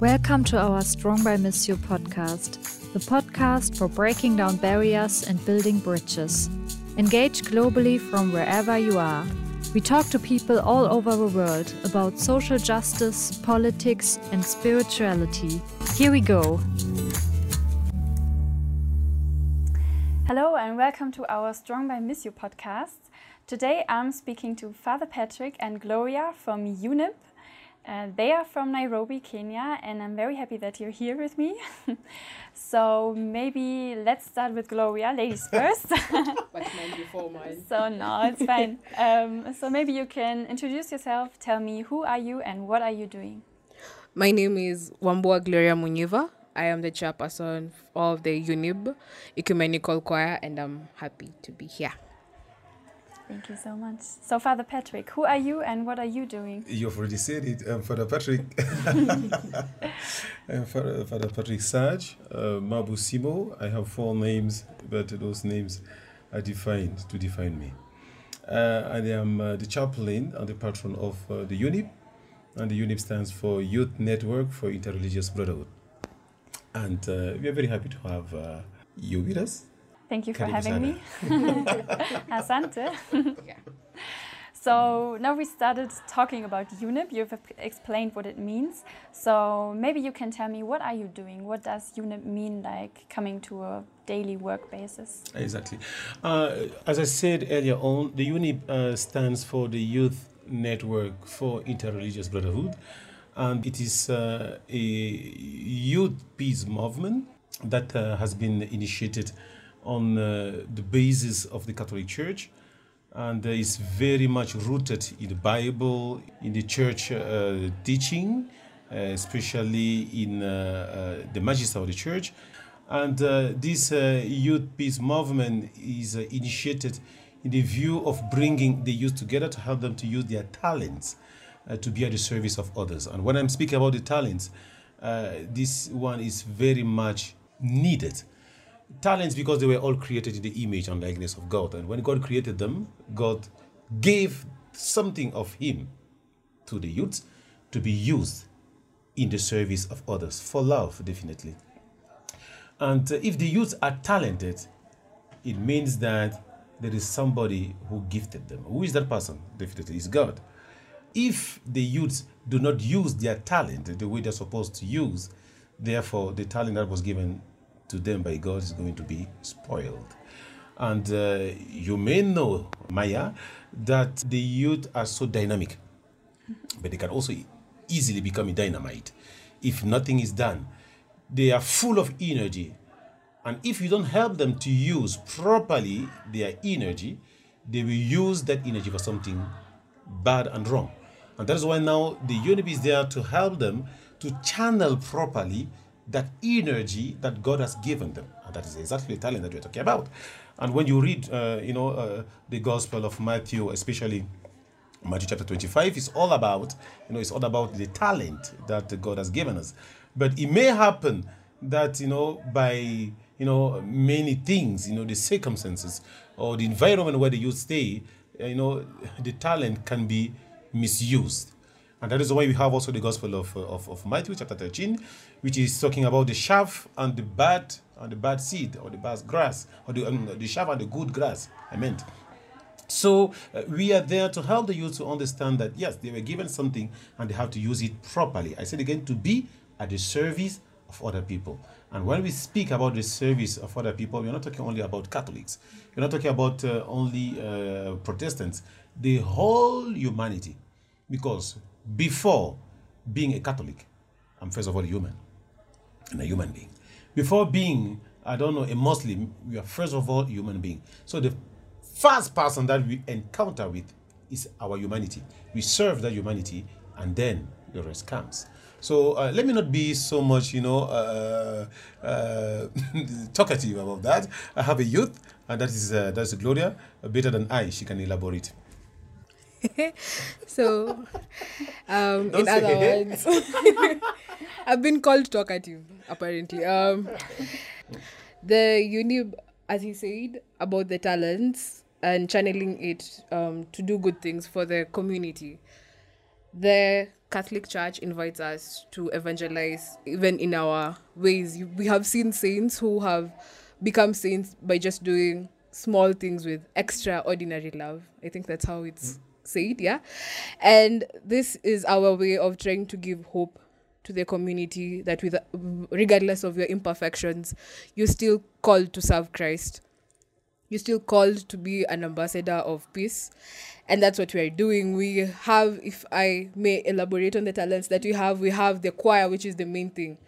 Welcome to our Strong by Missio podcast, the podcast for breaking down barriers and building bridges. Engage globally from wherever you are. We talk to people all over the world about social justice, politics, and spirituality. Here we go. Hello, and welcome to our Strong by Missio podcast. Today I'm speaking to Father Patrick and Gloria from YOUNIB. Uh, they are from Nairobi, Kenya, and I'm very happy that you're here with me. so maybe let's start with Gloria, ladies first. What's mine before mine? So no, it's fine. Um, so maybe you can introduce yourself. Tell me who are you and what are you doing. My name is Wambua Gloria Muniva. I am the chairperson of the YOUNIB Ecumenical Choir, and I'm happy to be here. Thank you so much. So, Father Patrick, who are you and what are you doing? You've already said it. Um, Father Patrick. um, Father, Father Patrick Sage, uh, Mabu Simo. I have four names, but those names are defined to define me. Uh, I am uh, the chaplain and the patron of uh, the YOUNIB, and the YOUNIB stands for Youth Network for Interreligious Brotherhood. And uh, we are very happy to have uh, you with us. Thank you for having me. Asante. yeah. So now we started talking about YOUNIB. You've explained what it means. So maybe you can tell me what are you doing? What does YOUNIB mean like coming to a daily work basis? Exactly. Uh, as I said earlier on, the YOUNIB uh, stands for the Youth Network for Interreligious Brotherhood. And it is uh, a youth peace movement that uh, has been initiated on uh, the basis of the Catholic Church and uh, is very much rooted in the Bible, in the church uh, teaching, uh, especially in uh, uh, the magister of the church. And this youth peace movement is initiated in the view of bringing the youth together to help them to use their talents to be at the service of others. And when I'm speaking about the talents, this one is very much needed talents because they were all created in the image and likeness of God. And when God created them, God gave something of Him to the youths to be used in the service of others for love, definitely. And uh, if the youths are talented, it means that there is somebody who gifted them. Who is that person? Definitely is God. If the youths do not use their talent the way they're supposed to use, therefore the talent that was given to them by God is going to be spoiled. And uh, you may know, Maya, that the youth are so dynamic, but they can also easily become a dynamite if nothing is done. They are full of energy. And if you don't help them to use properly their energy, they will use that energy for something bad and wrong. And that is why now the YOUNIB is there to help them to channel properly that energy that God has given them. And that is exactly the talent that we're talking about. And when you read, uh, you know, uh, the Gospel of Matthew, especially Matthew chapter 25, it's all about, you know, it's all about the talent that God has given us. But it may happen that, you know, by, you know, many things, you know, the circumstances or the environment where youth stay, you know, the talent can be misused. And that is why we have also the Gospel of, of, of Matthew chapter 13, which is talking about the chaff and the bad and the bad seed or the bad grass or the, um, the chaff and the good grass. I meant. So uh, we are there to help the youth to understand that yes, they were given something and they have to use it properly. I said again to be at the service of other people. And when we speak about the service of other people, we're not talking only about Catholics. We're not talking about uh, only uh, Protestants. The whole humanity, because before being a Catholic, I'm first of all a human and a human being. Before being, I don't know, a Muslim, we are first of all human being. So the first person that we encounter with is our humanity. We serve that humanity, and then the rest comes. So uh, let me not be so much, you know, uh, uh, talkative about that. I have a youth, and that is uh, that's Gloria, better than I. She can elaborate. So, um, in other words, I've been called talkative, apparently. Um, the YOUNIB, as he said, about the talents and channeling it um, to do good things for the community. the Catholic Church invites us to evangelize, even in our ways. We have seen saints who have become saints by just doing small things with extraordinary love. I think that's how it's said, yeah. And this is our way of trying to give hope to the community that with regardless of your imperfections, you're still called to serve Christ. You're still called to be an ambassador of peace. And that's what we are doing. We have, if I may elaborate on the talents that we have, we have the choir, which is the main thing.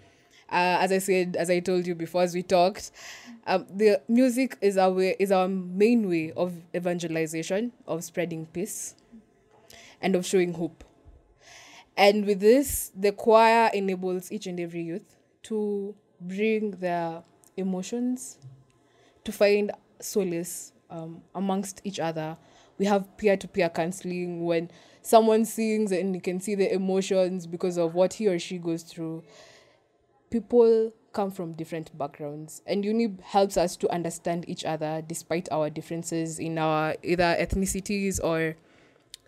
Uh, as I said, as I told you before, as we talked, um, the music is our way, is our main way of evangelization, of spreading peace, and of showing hope. And with this, the choir enables each and every youth to bring their emotions, to find solace um, amongst each other. We have peer to peer counseling when someone sings and you can see the emotions because of what he or she goes through. People come from different backgrounds, and YOUNIB helps us to understand each other despite our differences in our either ethnicities or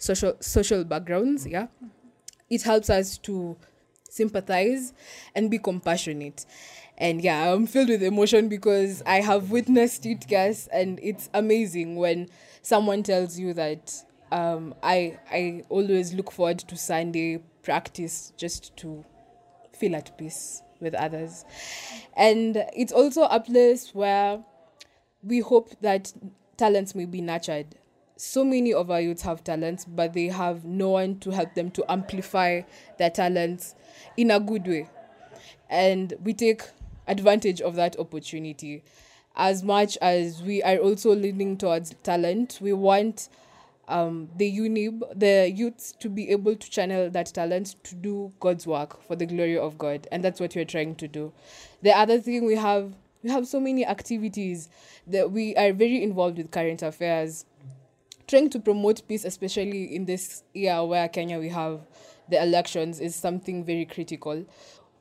social social backgrounds. Yeah, it helps us to sympathize and be compassionate. And yeah i'm filled with emotion because i have witnessed it guys and it's amazing when someone tells you that um, i i always look forward to sunday practice just to feel at peace with others. And it's also a place where we hope that talents may be nurtured so many of our youths have talents but they have no one to help them to amplify their talents in a good way and we take advantage of that opportunity. As much as we are also leaning towards talent, we want um, the YOUNIB, the youths, to be able to channel that talent to do God's work for the glory of God, and that's what we're trying to do. The other thing we have, we have so many activities that we are very involved with current affairs, trying to promote peace, especially in this year where Kenya we have the elections, is something very critical.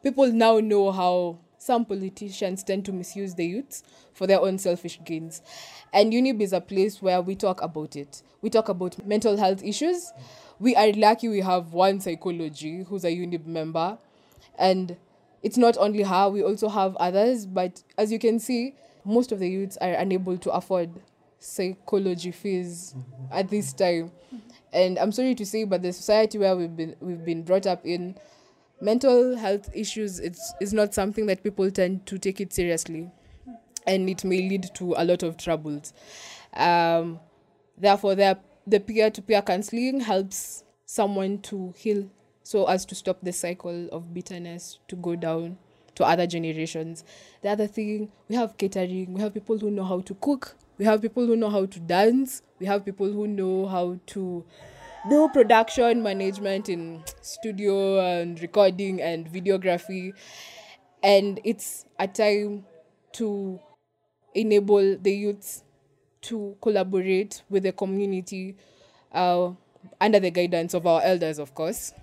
People now know how some politicians tend to misuse the youths for their own selfish gains. And YOUNIB is a place where we talk about it. We talk about mental health issues. We are lucky we have one psychology who's a YOUNIB member. And it's not only her, we also have others. But as you can see, most of the youths are unable to afford psychology fees at this time. And I'm sorry to say, but the society where we've been we've been brought up in mental health issues it's is not something that people tend to take it seriously. And it may lead to a lot of troubles. Um, therefore the, the peer-to-peer counseling helps someone to heal so as to stop the cycle of bitterness to go down to other generations. The other thing we have catering we have people who know how to cook we have people who know how to dance we have people who know how to do production management in studio and recording and videography. And it's a time to enable the youths to collaborate with the community uh, under the guidance of our elders of course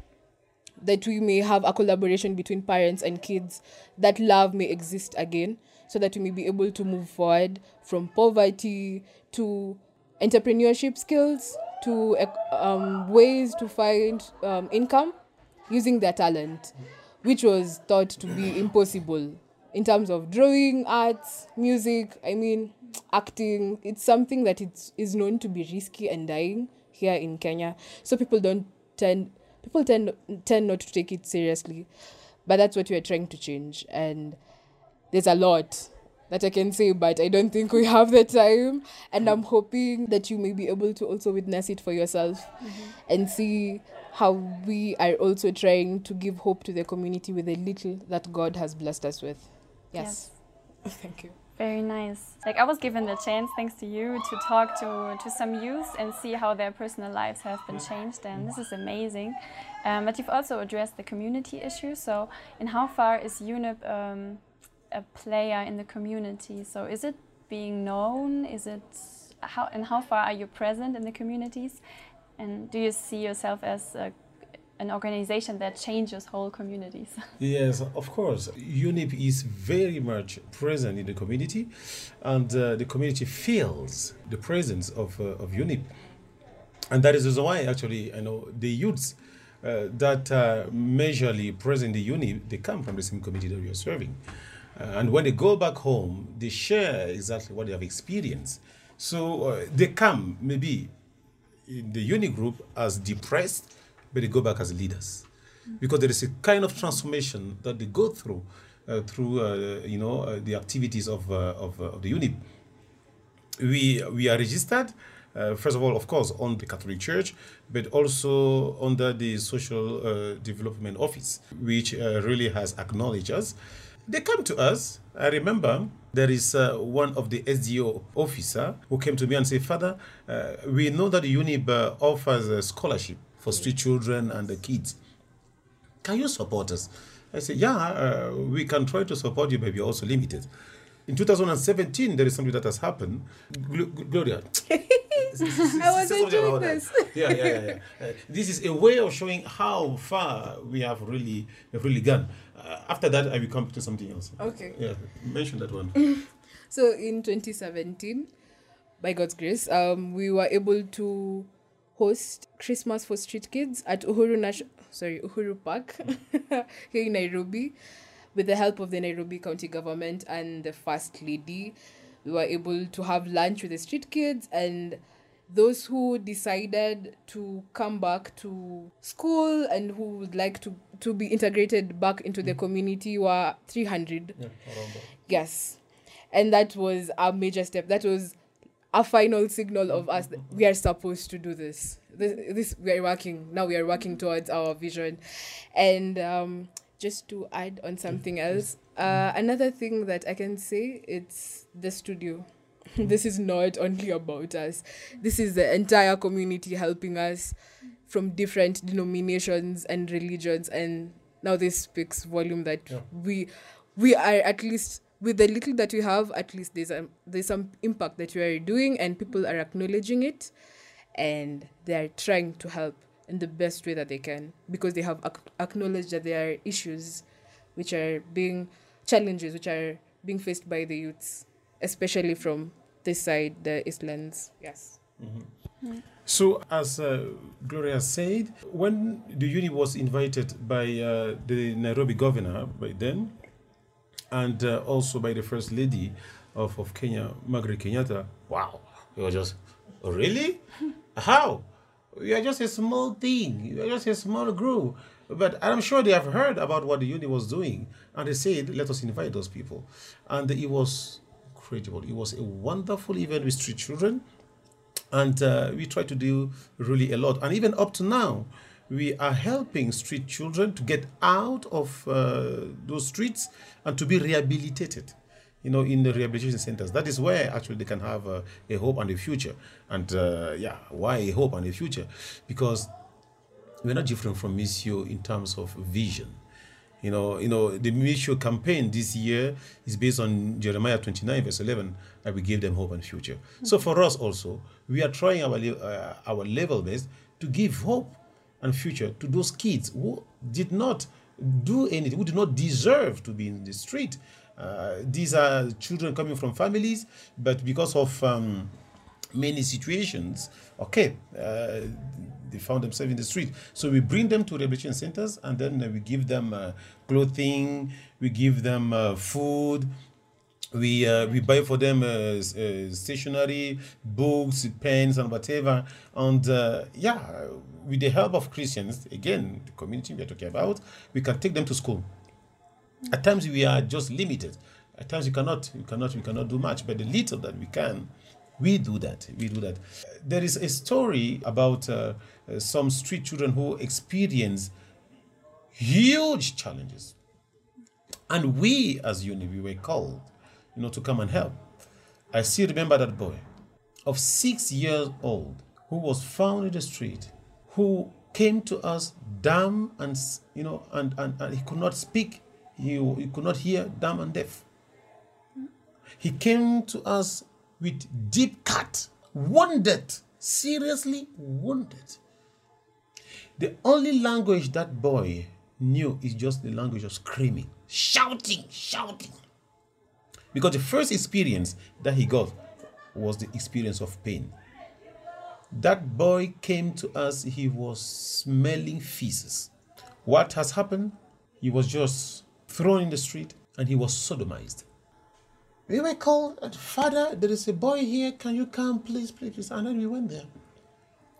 that we may have a collaboration between parents and kids that love may exist again so that we may be able to move forward from poverty to entrepreneurship skills to um, ways to find um, income using their talent, which was thought to be impossible in terms of drawing, arts, music. I mean, acting. It's something that it's, is known to be risky and dying here in Kenya. So people don't tend people tend tend not to take it seriously, but that's what we are trying to change. And there's a lot that I can say, but I don't think we have the time. And I'm hoping that you may be able to also witness it for yourself mm-hmm. and see how we are also trying to give hope to the community with the little that God has blessed us with. Yes. yes. Thank you. Very nice. Like I was given the chance, thanks to you, to talk to, to some youth and see how their personal lives have been changed, and this is amazing. Um, but you've also addressed the community issue. So, in how far is YOUNIB um, a player in the community. So is it being known? Is it how and how far are you present in the communities? And do you see yourself as a, an organization that changes whole communities? yes, of course. YOUNIB is very much present in the community, and uh, the community feels the presence of uh, of YOUNIB, and that is why actually I know the youths uh, that are majorly present in the uni, they come from the same community that we are serving. Uh, and when they go back home, they share exactly what they have experienced. So uh, they come maybe in the uni group as depressed, but they go back as leaders. Because there is a kind of transformation that they go through uh, through uh, you know uh, the activities of, uh, of, of the uni. We, we are registered uh, first of all, of course, on the Catholic Church, but also under the Social uh, Development Office, which uh, really has acknowledged us. They come to us. I remember there is uh, one of the SDO officer who came to me and said, Father, uh, we know that the YOUNIB uh, offers a scholarship for street children and the kids. Can you support us? I said, yeah, we can try to support you, but we're also limited. In 2017, there is something that has happened. Gl- Gloria. I was enjoying this. Yeah, yeah, yeah. yeah. Uh, this is a way of showing how far we have really, really gone. Uh, after that, I will come to something else. Okay. Yeah, mention that one. so in 2017, by God's grace, um, we were able to host Christmas for street kids at Uhuru Nash- sorry Uhuru Park here in Nairobi with the help of the Nairobi County government and the First Lady, we were able to have lunch with the street kids and those who decided to come back to school and who would like to, to be integrated back into the mm. community were 300. Yeah, Yes. And that was a major step. That was a final signal of us that we are supposed to do this. This, this we are working now. We are working towards our vision, and um, just to add on something else, uh, another thing that I can say it's the studio. this is not only about us. This is the entire community helping us from different denominations and religions and now this speaks volume that Yeah. we we are at least with the little that you have at least there's a there's some impact that you are doing and people are acknowledging it and they are trying to help in the best way that they can because they have ac- acknowledged that there are issues which are being challenges which are being faced by the youths especially from this side the eastlands yes. So, as uh, Gloria said, when the uni was invited by uh, the Nairobi governor by then, and uh, also by the first lady of, of Kenya, Margaret Kenyatta, wow, it was just, "Oh, really? How? We are just a small thing, we are just a small group. But I'm sure they have heard about what the uni was doing, and they said, let us invite those people. And it was incredible. It was a wonderful event with street children and uh, we tried to do really a lot and even up to now we are helping street children to get out of uh, those streets and to be rehabilitated you know in the rehabilitation centers that is where actually they can have uh, a hope and a future and uh, yeah why a hope and a future because we're not different from Missio in terms of vision. You know, you know, the Missio campaign this year is based on Jeremiah 29 verse 11. I we give them hope and future. So for us also, we are trying our uh, our level best to give hope and future to those kids who did not do anything, who did not deserve to be in the street. Uh, these are children coming from families, but because of um, many situations, okay, uh, they found themselves in the street. So we bring them to rehabilitation centers and then we give them uh, clothing, we give them uh, food, we uh, we buy for them uh, uh, stationery, books, pens, and whatever. And uh, yeah, with the help of Christians, again, the community we are talking about, we can take them to school. At times we are just limited. At times we cannot, we cannot, we cannot do much. But the little that we can, we do that. We do that. There is a story about uh, uh, some street children who experience huge challenges, and we as uni we were called, you know, to come and help. I still remember that boy of six years old who was found in the street, who came to us dumb and you know and, and, and he could not speak, he, he could not hear, dumb and deaf. He came to us with deep cut, wounded, seriously wounded. The only language that boy knew is just the language of screaming, shouting, shouting. Because the first experience that he got was the experience of pain. That boy came to us, he was smelling feces. What has happened? He was just thrown in the street and he was sodomized. We were called, uh, Father, there is a boy here. Can you come, please, please, please? And then we went there.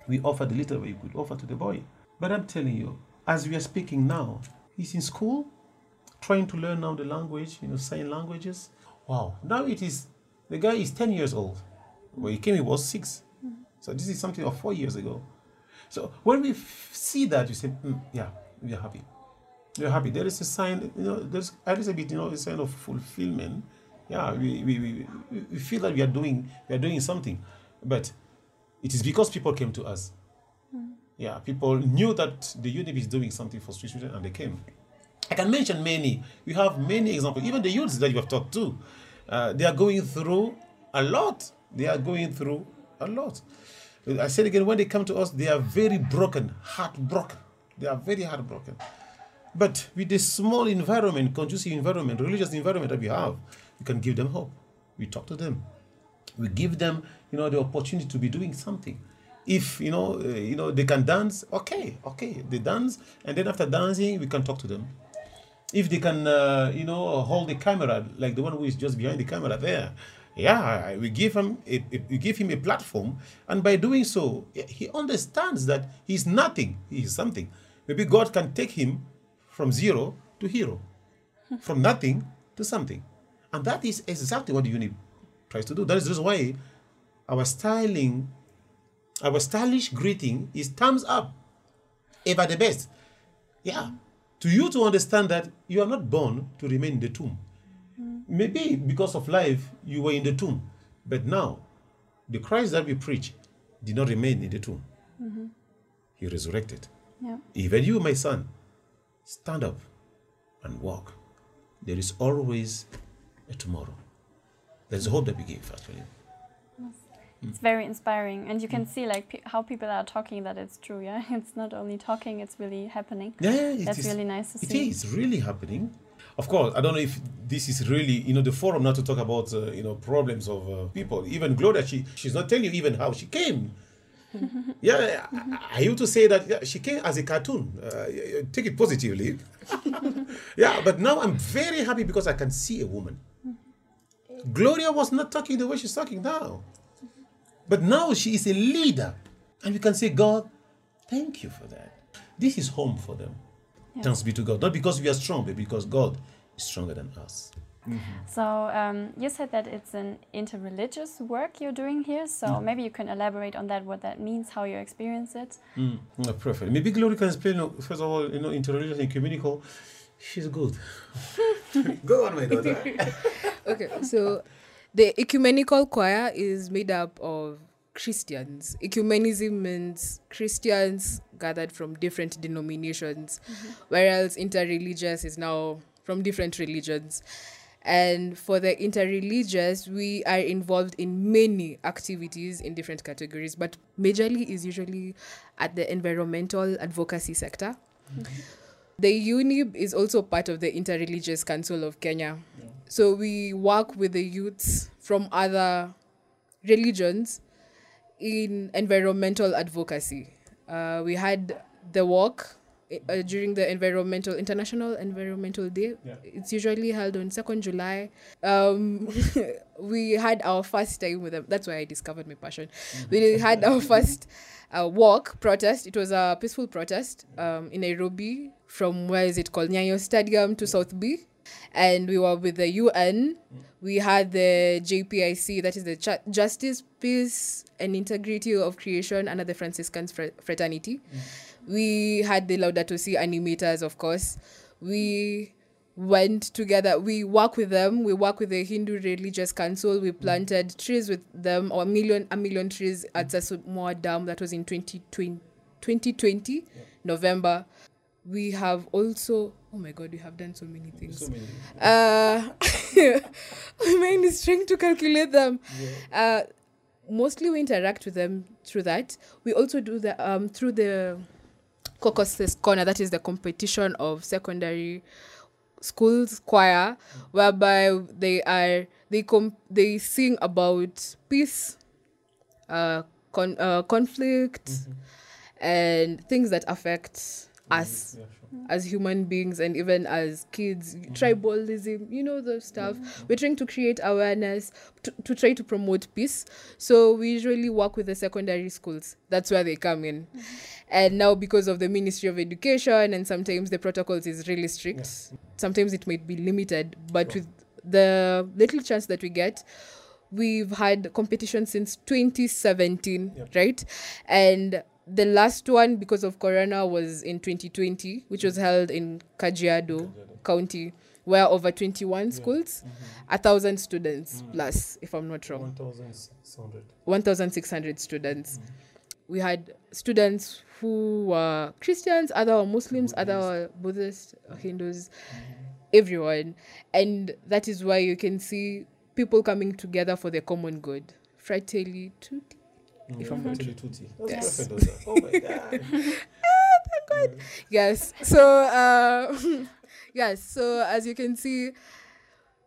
We offered the little we could offer to the boy. But I'm telling you, as we are speaking now, he's in school, trying to learn now the language, you know, sign languages. Wow. Now it is, the guy is 10 years old. When he came, he was six. So this is something of four years ago. So when we see that, you say, "Hmm, yeah, we are happy. We are happy. There is a sign, you know, there's a little bit, you know, a sign of fulfillment. Yeah, we, we, we, we feel that we are doing we are doing something, but it is because people came to us. Yeah, people knew that the YOUNIB is doing something for street children and they came. I can mention many. We have many examples. Even the youths that you have talked to, uh, they are going through a lot. They are going through a lot. I said again, when they come to us, they are very broken, heartbroken. They are very heartbroken. But with the small environment, conducive environment, religious environment that we have, we can give them hope. We talk to them. We give them, you know, the opportunity to be doing something. If you know, uh, you know, they can dance. Okay, okay, they dance, and then after dancing, we can talk to them. If they can, uh, you know, hold the camera like the one who is just behind the camera there, yeah, we give him a, we give him a platform, and by doing so, he understands that he's nothing. He is something. Maybe God can take him from zero to hero, hmm. from nothing to something, and that is exactly what the unit tries to do. That is the reason why our styling, our stylish greeting is thumbs up, ever the best. Yeah, hmm. to you to understand that you are not born to remain in the tomb. Maybe because of life you were in the tomb, but now the Christ that we preach did not remain in the tomb. Mm-hmm. He resurrected. Yeah. Even you, my son, stand up and walk. There is always a tomorrow. There's a hope that we give, actually. It's very inspiring, and you can see like pe- how people are talking that it's true. Yeah, it's not only talking; it's really happening. Yeah, yeah, it That's is- really nice to It see. it is really happening. Of course, I don't know if this is really, you know, the forum not to talk about, uh, you know, problems of uh, people. Even Gloria, she she's not telling you even how she came. yeah, I, I used to say that yeah, she came as a cartoon. Uh, take it positively. yeah, but now I'm very happy because I can see a woman. Gloria was not talking the way she's talking now. But now she is a leader. And we can say, God, thank you for that. This is home for them. Thanks be to God. Not because we are strong, but because God is stronger than us. So um, you said that it's an interreligious work you're doing here. So Mm. maybe you can elaborate on that, what that means, how you experience it. Mm, perfect. Maybe Glory can explain, uh, first of all, you know, interreligious and ecumenical. She's good. Go on, my daughter. Okay, so the ecumenical choir is made up of Christians. Ecumenism means Christians gathered from different denominations, mm-hmm. whereas interreligious is now from different religions. And for the interreligious, we are involved in many activities in different categories, but majorly is usually at the environmental advocacy sector. Mm-hmm. The YOUNIB is also part of the Interreligious Council of Kenya. So we work with the youths from other religions in environmental advocacy. Uh, we had the walk uh, during the environmental international environmental day. Yeah. it's usually held on 2nd july. Um, we had our first time with them. That's why i discovered my passion. We had our first uh, walk protest. It was a peaceful protest um, in nairobi from where is it called? Nyayo stadium to south b and we were with the un we had the jpic that is the Ch- justice peace and integrity of creation under the franciscan Fr- fraternity. We had the laudato si animators of course. We went together we work with them. We work with the hindu religious council. We planted trees with them or a million a million trees at Sasumua dam. That was in 2020 2020 november. We have also oh my god we have done so many things. So many. uh my mind is trying to calculate them. Uh mostly we interact with them through that. We also do the um through the caucuses corner that is the competition of secondary schools choir whereby they are they com- they sing about peace uh con- uh, conflict and things that affect us sure. as human beings and even as kids mm-hmm. tribalism you know the stuff. We're trying to create awareness to, to try to promote peace. So we usually work with the secondary schools. That's where they come in. Mm-hmm. And now because of the ministry of education and sometimes the protocols is really strict sometimes it might be limited but with the little chance that we get we've had competition since 2017 Yep. right? And the last one because of corona was in 2020 which was held in kajiado county where over 21 schools mm-hmm. a thousand students mm. plus if i'm not wrong. 1,600. 1600 students. Mm-hmm. We had students who were christians other were muslims other were buddhists mm-hmm. hindus everyone. And that is why you can see people coming together for the common good. Fratelli tutti If I'm not Tutti Tutti. That's Yes. perfect, Osa. Oh my God. Ah, mm. yes so uh yes so as you can see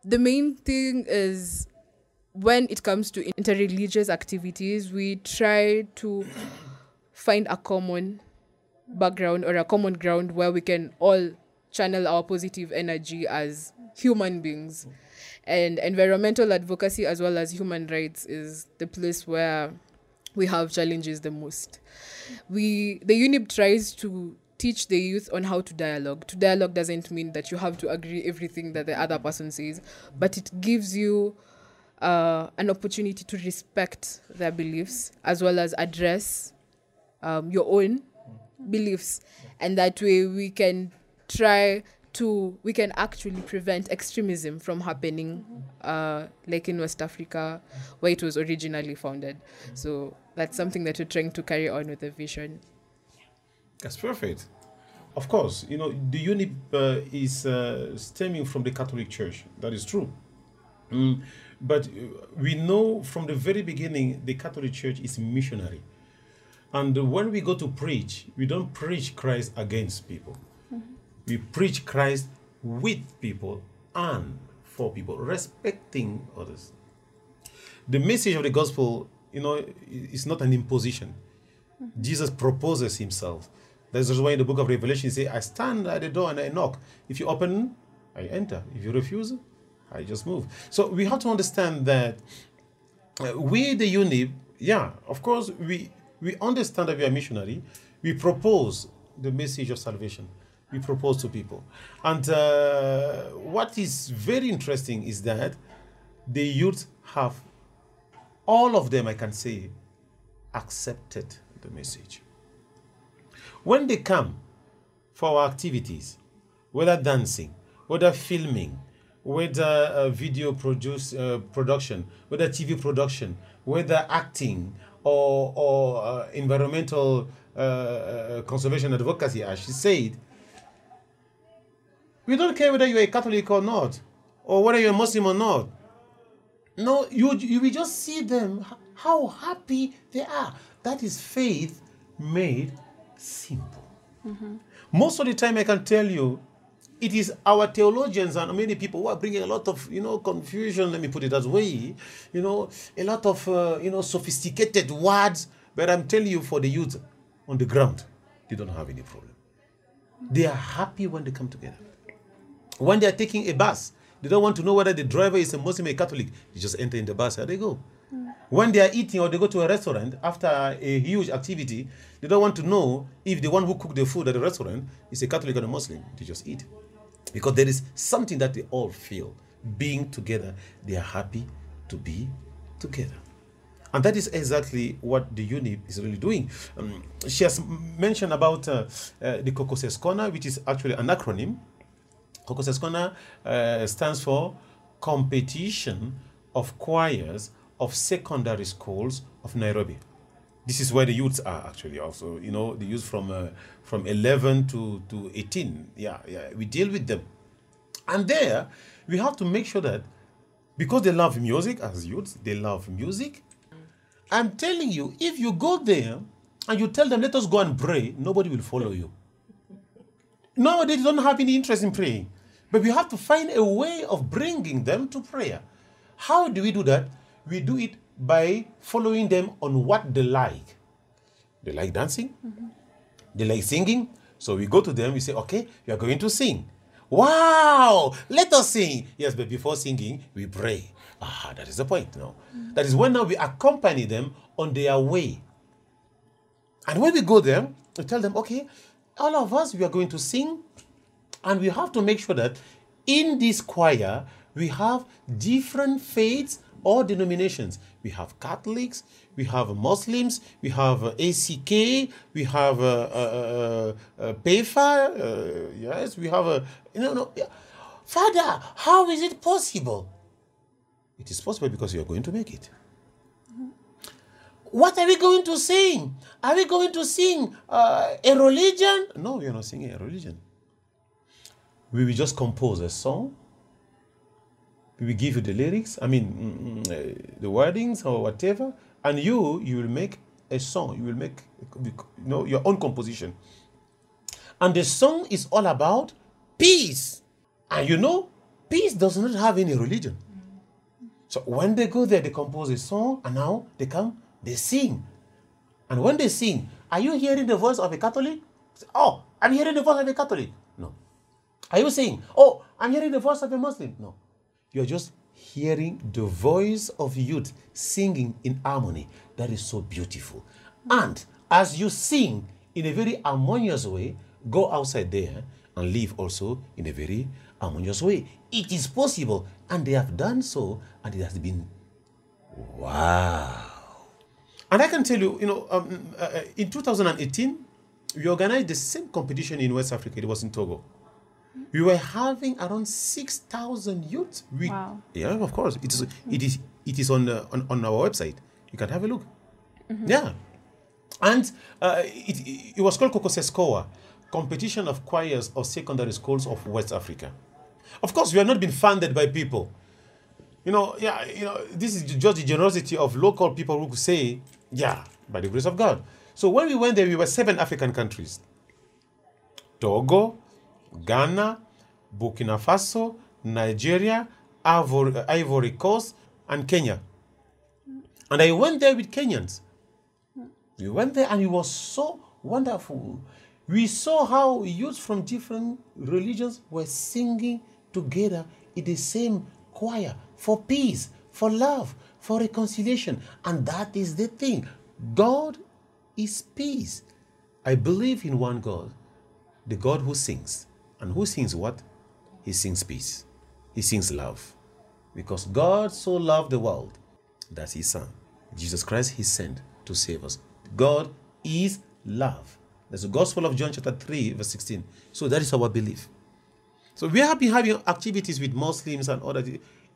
the main thing is when it comes to interreligious activities we try to find a common background or a common ground where we can all channel our positive energy as human beings mm. and environmental advocacy as well as human rights is the place where we have challenges the most. We the YOUNIB tries to teach the youth on how to dialogue. To dialogue doesn't mean that you have to agree everything that the other person says but it gives you uh, an opportunity to respect their beliefs as well as address um, your own beliefs. And that way we can try to we can actually prevent extremism from happening uh, like in west africa where it was originally founded so that's something that we're trying to carry on with the vision That's perfect. Of course, you know, the YOUNIB uh, is uh, stemming from the Catholic Church. That is true. Mm, but uh, we know from the very beginning the Catholic Church is missionary. And when we go to preach, we don't preach Christ against people. We preach Christ with people and for people, respecting others. The message of the gospel, you know, is not an imposition. Jesus proposes himself. That's why in the book of Revelation he says, I stand at the door and I knock. If you open, I enter. If you refuse, I just move. So we have to understand that uh, we, the YOUNIB, yeah, of course, we, we understand that we are missionary. We propose the message of salvation. We propose to people. And uh, what is very interesting is that the youth have, all of them, I can say, accepted the message. When they come for our activities, whether dancing, whether filming, whether uh, video produce, uh, production, whether TV production, whether acting or, or uh, environmental uh, uh, conservation advocacy, as she said, we don't care whether you're a Catholic or not, or whether you're a Muslim or not. No, you you will just see them how happy they are. That is faith made simple. Most of the time, I can tell you, it is our theologians and many people who are bringing a lot of you know confusion. Let me put it that way. You know, a lot of uh, you know sophisticated words. But I'm telling you, for the youth on the ground, they don't have any problem. They are happy when they come together. When they are taking a bus, they don't want to know whether the driver is a Muslim or a Catholic. They just enter in the bus and they go. When they are eating or they go to a restaurant after a huge activity, they don't want to know if the one who cooked the food at the restaurant is a Catholic or a Muslim. They just eat. Because there is something that they all feel. Being together, they are happy to be together. And that is exactly what the YOUNIB is really doing. Um, she has mentioned about uh, uh, the Cocoses Corner, which is actually an acronym. Cocoses Corner uh, stands for Competition of Choirs of Secondary Schools of Nairobi. This is where the youths are actually also, you know, the youth from uh, from 11 to, to 18. Yeah, yeah, we deal with them. And there, we have to make sure that because they love music as youths, they love music. I'm telling you, if you go there and you tell them, let us go and pray, nobody will follow you. Nowadays, they don't have any interest in praying. But we have to find a way of bringing them to prayer. How do we do that? We do it by following them on what they like. They like dancing, they like singing. So we go to them, we say, okay, you are going to sing. Wow, let us sing. Yes, but before singing, we pray. Ah, that is the point now. That is when now we accompany them on their way. And when we go there, we tell them, okay, all of us, we are going to sing, and we have to make sure that in this choir, we have different faiths or denominations. We have Catholics, we have Muslims, we have uh, ACK, we have uh, uh, uh, uh, uh, yes, we have a, know, no, yeah. Father, how is it possible? It is possible because you are going to make it. What are we going to sing? Are we going to sing uh, a religion? No, we are not singing a religion. We will just compose a song. We will give you the lyrics, I mean, mm, mm, uh, the wordings or whatever, and you, you will make a song. You will make, you know, your own composition. And the song is all about peace. And you know, peace does not have any religion. So when they go there, they compose a song, and now they come, they sing. And when they sing, are you hearing the voice of a Catholic? Oh, I'm hearing the voice of a Catholic. Are you saying, oh, I'm hearing the voice of a Muslim? No. You're just hearing the voice of youth singing in harmony. That is so beautiful. And as you sing in a very harmonious way, go outside there and live also in a very harmonious way. It is possible, and they have done so, and it has been wow. And I can tell you, you know, um, uh, in 2018, we organized the same competition in West Africa. It was in Togo. We were having around 6,000 youths. We, Wow. Yeah, of course. It is, it is, it is on, uh, on, on our website. You can have a look. Yeah. And uh, it, it was called Kokoseskoa, Competition of Choirs of Secondary Schools of West Africa. Of course, we are not being funded by people. You know, yeah, you know, this is just the generosity of local people who say, yeah, by the grace of God. So when we went there, we were seven African countries. Togo, Ghana, Burkina Faso, Nigeria, Ivory, Coast, and Kenya. And I went there with Kenyans. We went there and it was so wonderful. We saw how youths from different religions were singing together in the same choir for peace, for love, for reconciliation. And that is the thing. God is peace. I believe in one God, the God who sings. And who sings what? He sings peace. He sings love. Because God so loved the world that he son, Jesus Christ, he sent to save us. God is love. That's the Gospel of John, chapter 3, verse 16. So that is our belief. So we have been having activities with Muslims and other,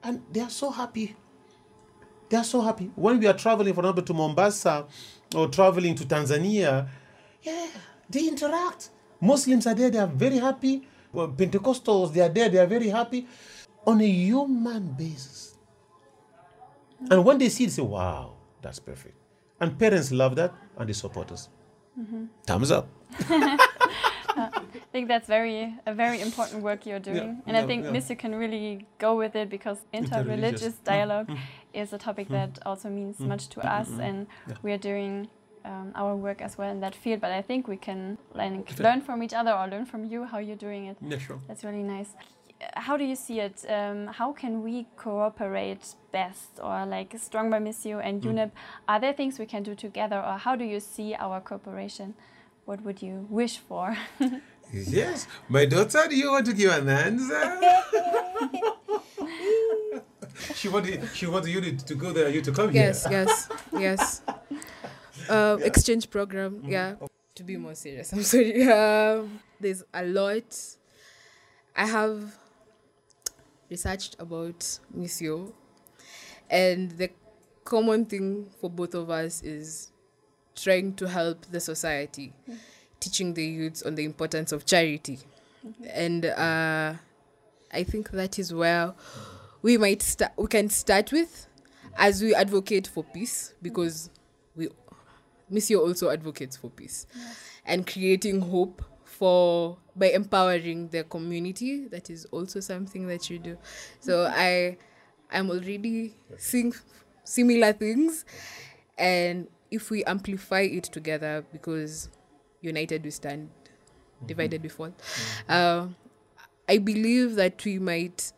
and they are so happy. They are so happy. When we are traveling, for example, to Mombasa or traveling to Tanzania, yeah, they interact. Muslims are there, they are very happy. Well, Pentecostals, they are there, they are very happy on a human basis. And when they see it, they say, wow, that's perfect. And parents love that and they support us. Mm-hmm. Thumbs up. I think that's very a very important work you're doing, and I think yeah. You can really go with it because Interreligious. dialogue mm-hmm. is a topic that also means mm-hmm. much to us, and Yeah. we are doing um, our work as well in that field. But I think we can like, learn from each other or learn from you how you're doing it. Yeah, sure. That's really nice. How do you see it? Um, how can we cooperate best, or like Strong by Missio and YOUNIB? Are there things we can do together, or how do you see our cooperation? What would you wish for? Yes, my daughter, do you want to give an answer? she wanted she wanted you to- to go there, you to come Yes, here. Yes, yes, yes. Uh, exchange program. Yeah. To be more serious, I'm sorry. Um, there's a lot. I have researched about Missio, and the common thing for both of us is trying to help the society, teaching the youths on the importance of charity, and uh, I think that is where we might start. We can start with as we advocate for peace because we Missio also advocates for peace and creating hope for by empowering the community that is also something that you do so i i'm already seeing similar things. And if we amplify it together, because united we stand, divided we fall, uh, I believe that we might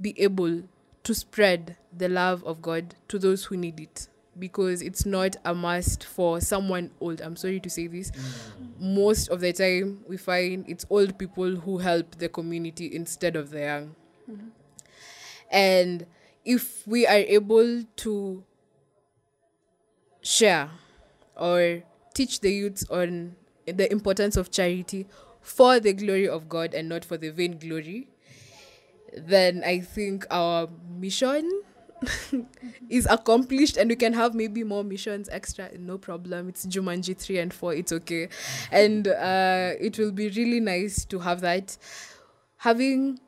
be able to spread the love of God to those who need it. Because it's not a must for someone old. I'm sorry to say this. Most of the time, we find it's old people who help the community instead of the young. And if we are able to share or teach the youths on the importance of charity for the glory of God and not for the vain glory, then I think our mission is accomplished and we can have maybe more missions extra no problem. It's jumanji 3 and 4 it's okay. And uh, it will be really nice to have that. Having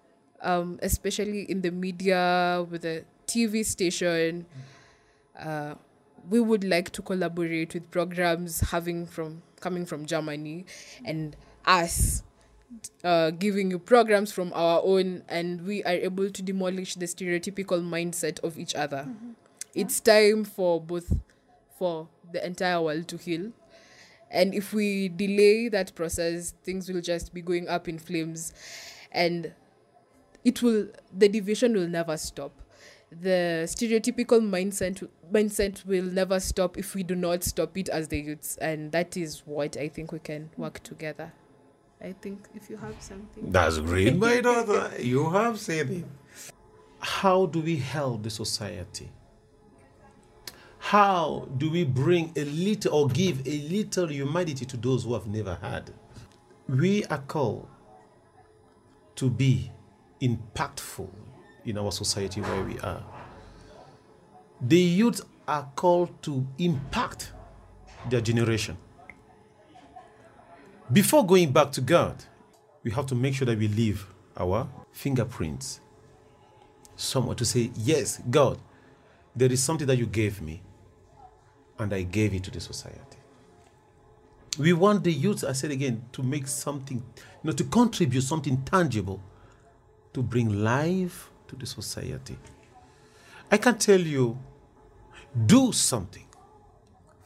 um, especially in the media with the tv station uh, we would like to collaborate with programs having from coming from Germany and us uh, giving you programs from our own and we are able to demolish the stereotypical mindset of each other. It's time for both for the entire world to heal. And if we delay that process, things will just be going up in flames. And it will the division will never stop. The stereotypical mindset mindset will never stop if we do not stop it as the youths. And that is what i think we can work together i think if you have something That's great, my daughter. You have said it. How do we help the society? How do we bring a little or give a little humanity to those who have never had? We are called to be impactful in our society where we are. The youth are called to impact their generation. Before going back to God, we have to make sure that we leave our fingerprints somewhere to say, Yes, God, there is something that you gave me, and I gave it to the society. We want the youth, I said again, to make something, you know, to contribute something tangible to bring life to the society. I can tell you, do something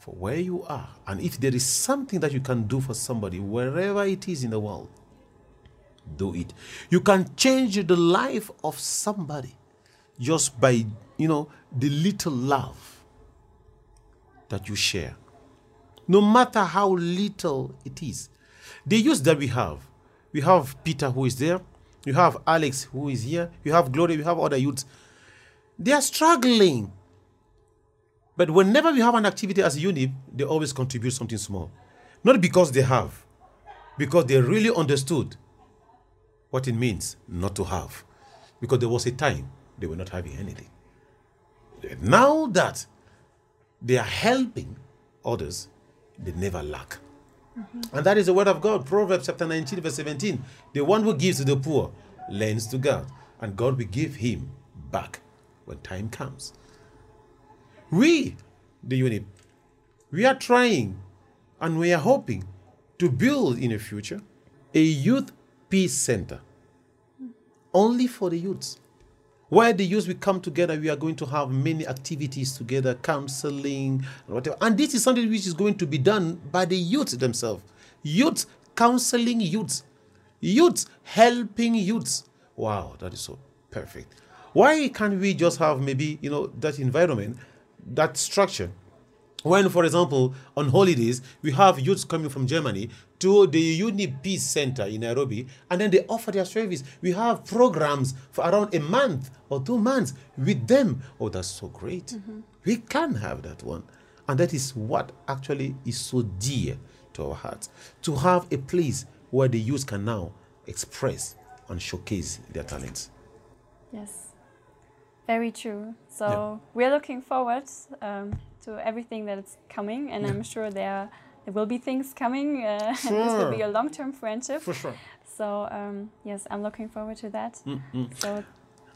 for where you are. And if there is something that you can do for somebody, wherever it is in the world, do it. You can change the life of somebody just by, you know, the little love that you share. No matter how little it is. The youth that we have, we have Peter who is there, you have Alex who is here, you have Gloria, you have other youths. They are struggling. But whenever we have an activity as a unit, they always contribute something small. Not because they have, because they really understood what it means not to have. Because there was a time they were not having anything. Now that they are helping others, they never lack. Mm-hmm. And that is the word of God. Proverbs chapter 19, verse 17. The one who gives to the poor lends to God, and God will give him back when time comes. We, the unit, we are trying and we are hoping to build in the future a youth peace center only for the youths. Where the youths will come together, we are going to have many activities together, counseling, whatever. And this is something which is going to be done by the youths themselves. Youths counseling youths, youths helping youths. Wow, that is so perfect. Why can't we just have maybe you know that environment, that structure? When, for example, on holidays, we have youths coming from Germany to the YOUNIB Peace Center in Nairobi, and then they offer their service. We have programs for around a month or two months with them. Oh, that's so great. Mm-hmm. We can have that one. And that is what actually is so dear to our hearts to have a place where the youth can now express and showcase their talents. Yes, very true. So we're looking forward um, to everything that is coming, and I'm sure there there will be things coming, uh, and this will be a long-term friendship. For sure. So um, yes, I'm looking forward to that. Mm, So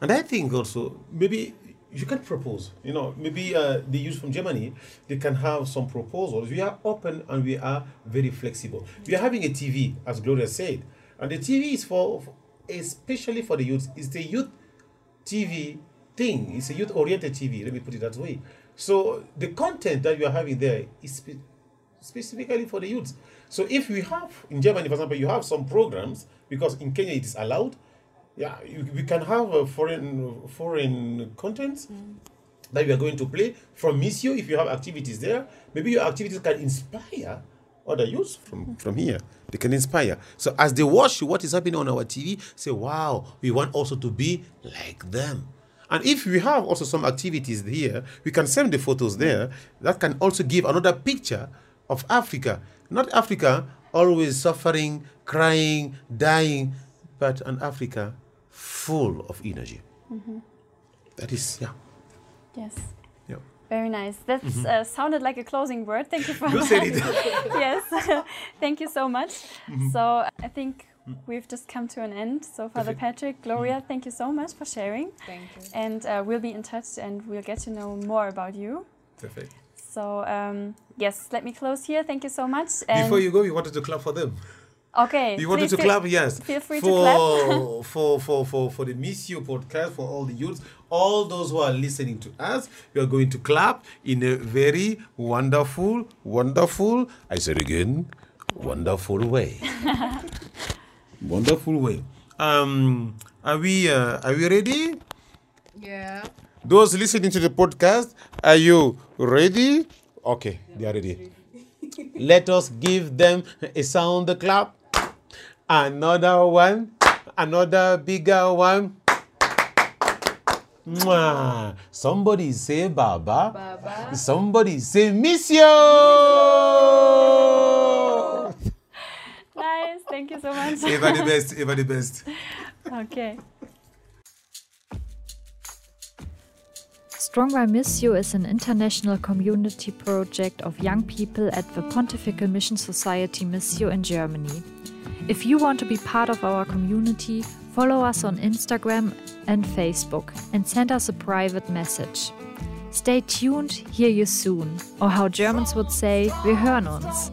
And I think also maybe you can propose. You know, maybe uh, the youth from Germany they can have some proposals. We are open and we are very flexible. We are having a TV, as Gloria said, and the TV is for, for- especially for the youth. It's the youth TV thing. It's a youth-oriented TV. Let me put it that way. So the content that you are having there is spe- specifically for the youths. So if we have in Germany, for example, you have some programs because in Kenya it is allowed. Yeah, you, we can have a foreign foreign content mm. that we are going to play from Missio. If you have activities there, maybe your activities can inspire other youths from mm. from here. They can inspire. So as they watch what is happening on our TV, say, "Wow, we want also to be like them." And if we have also some activities here, we can send the photos there. That can also give another picture of Africa. Not Africa always suffering, crying, dying, but an Africa full of energy. That is, yeah. Yes. yeah. Very nice. That uh, sounded like a closing word. Thank you for. You that. said it. yes. Thank you so much. Mm-hmm. So I think we've just come to an end. So Father Patrick, Gloria, Mm-hmm. thank you so much for sharing. Thank you. And uh, we'll be in touch and we'll get to know more about you. Perfect. So um, yes, let me close here. Thank you so much. And Before you go, you wanted to clap for them. okay, You wanted to clap, yes. Feel free to clap. for for for for the Missio podcast, for all the youths, all those who are listening to us, we are going to clap in a very wonderful, wonderful. I said again, wonderful way. wonderful way. Um, are we uh, are we ready? Yeah. Those listening to the podcast, are you ready? Okay, they are ready. Let us give them a sound clap. Another one, another bigger one. Mwah. Somebody say Baba. Baba. Somebody say Missio. Nice. Thank you so much. Eva the best, Eva the best. okay. Strong by Missio is an international community project of young people at the Pontifical Mission Society Missio in Germany. If you want to be part of our community, follow us on Instagram and Facebook and send us a private message. Stay tuned, hear you soon. Or how Germans would say, wir hören uns.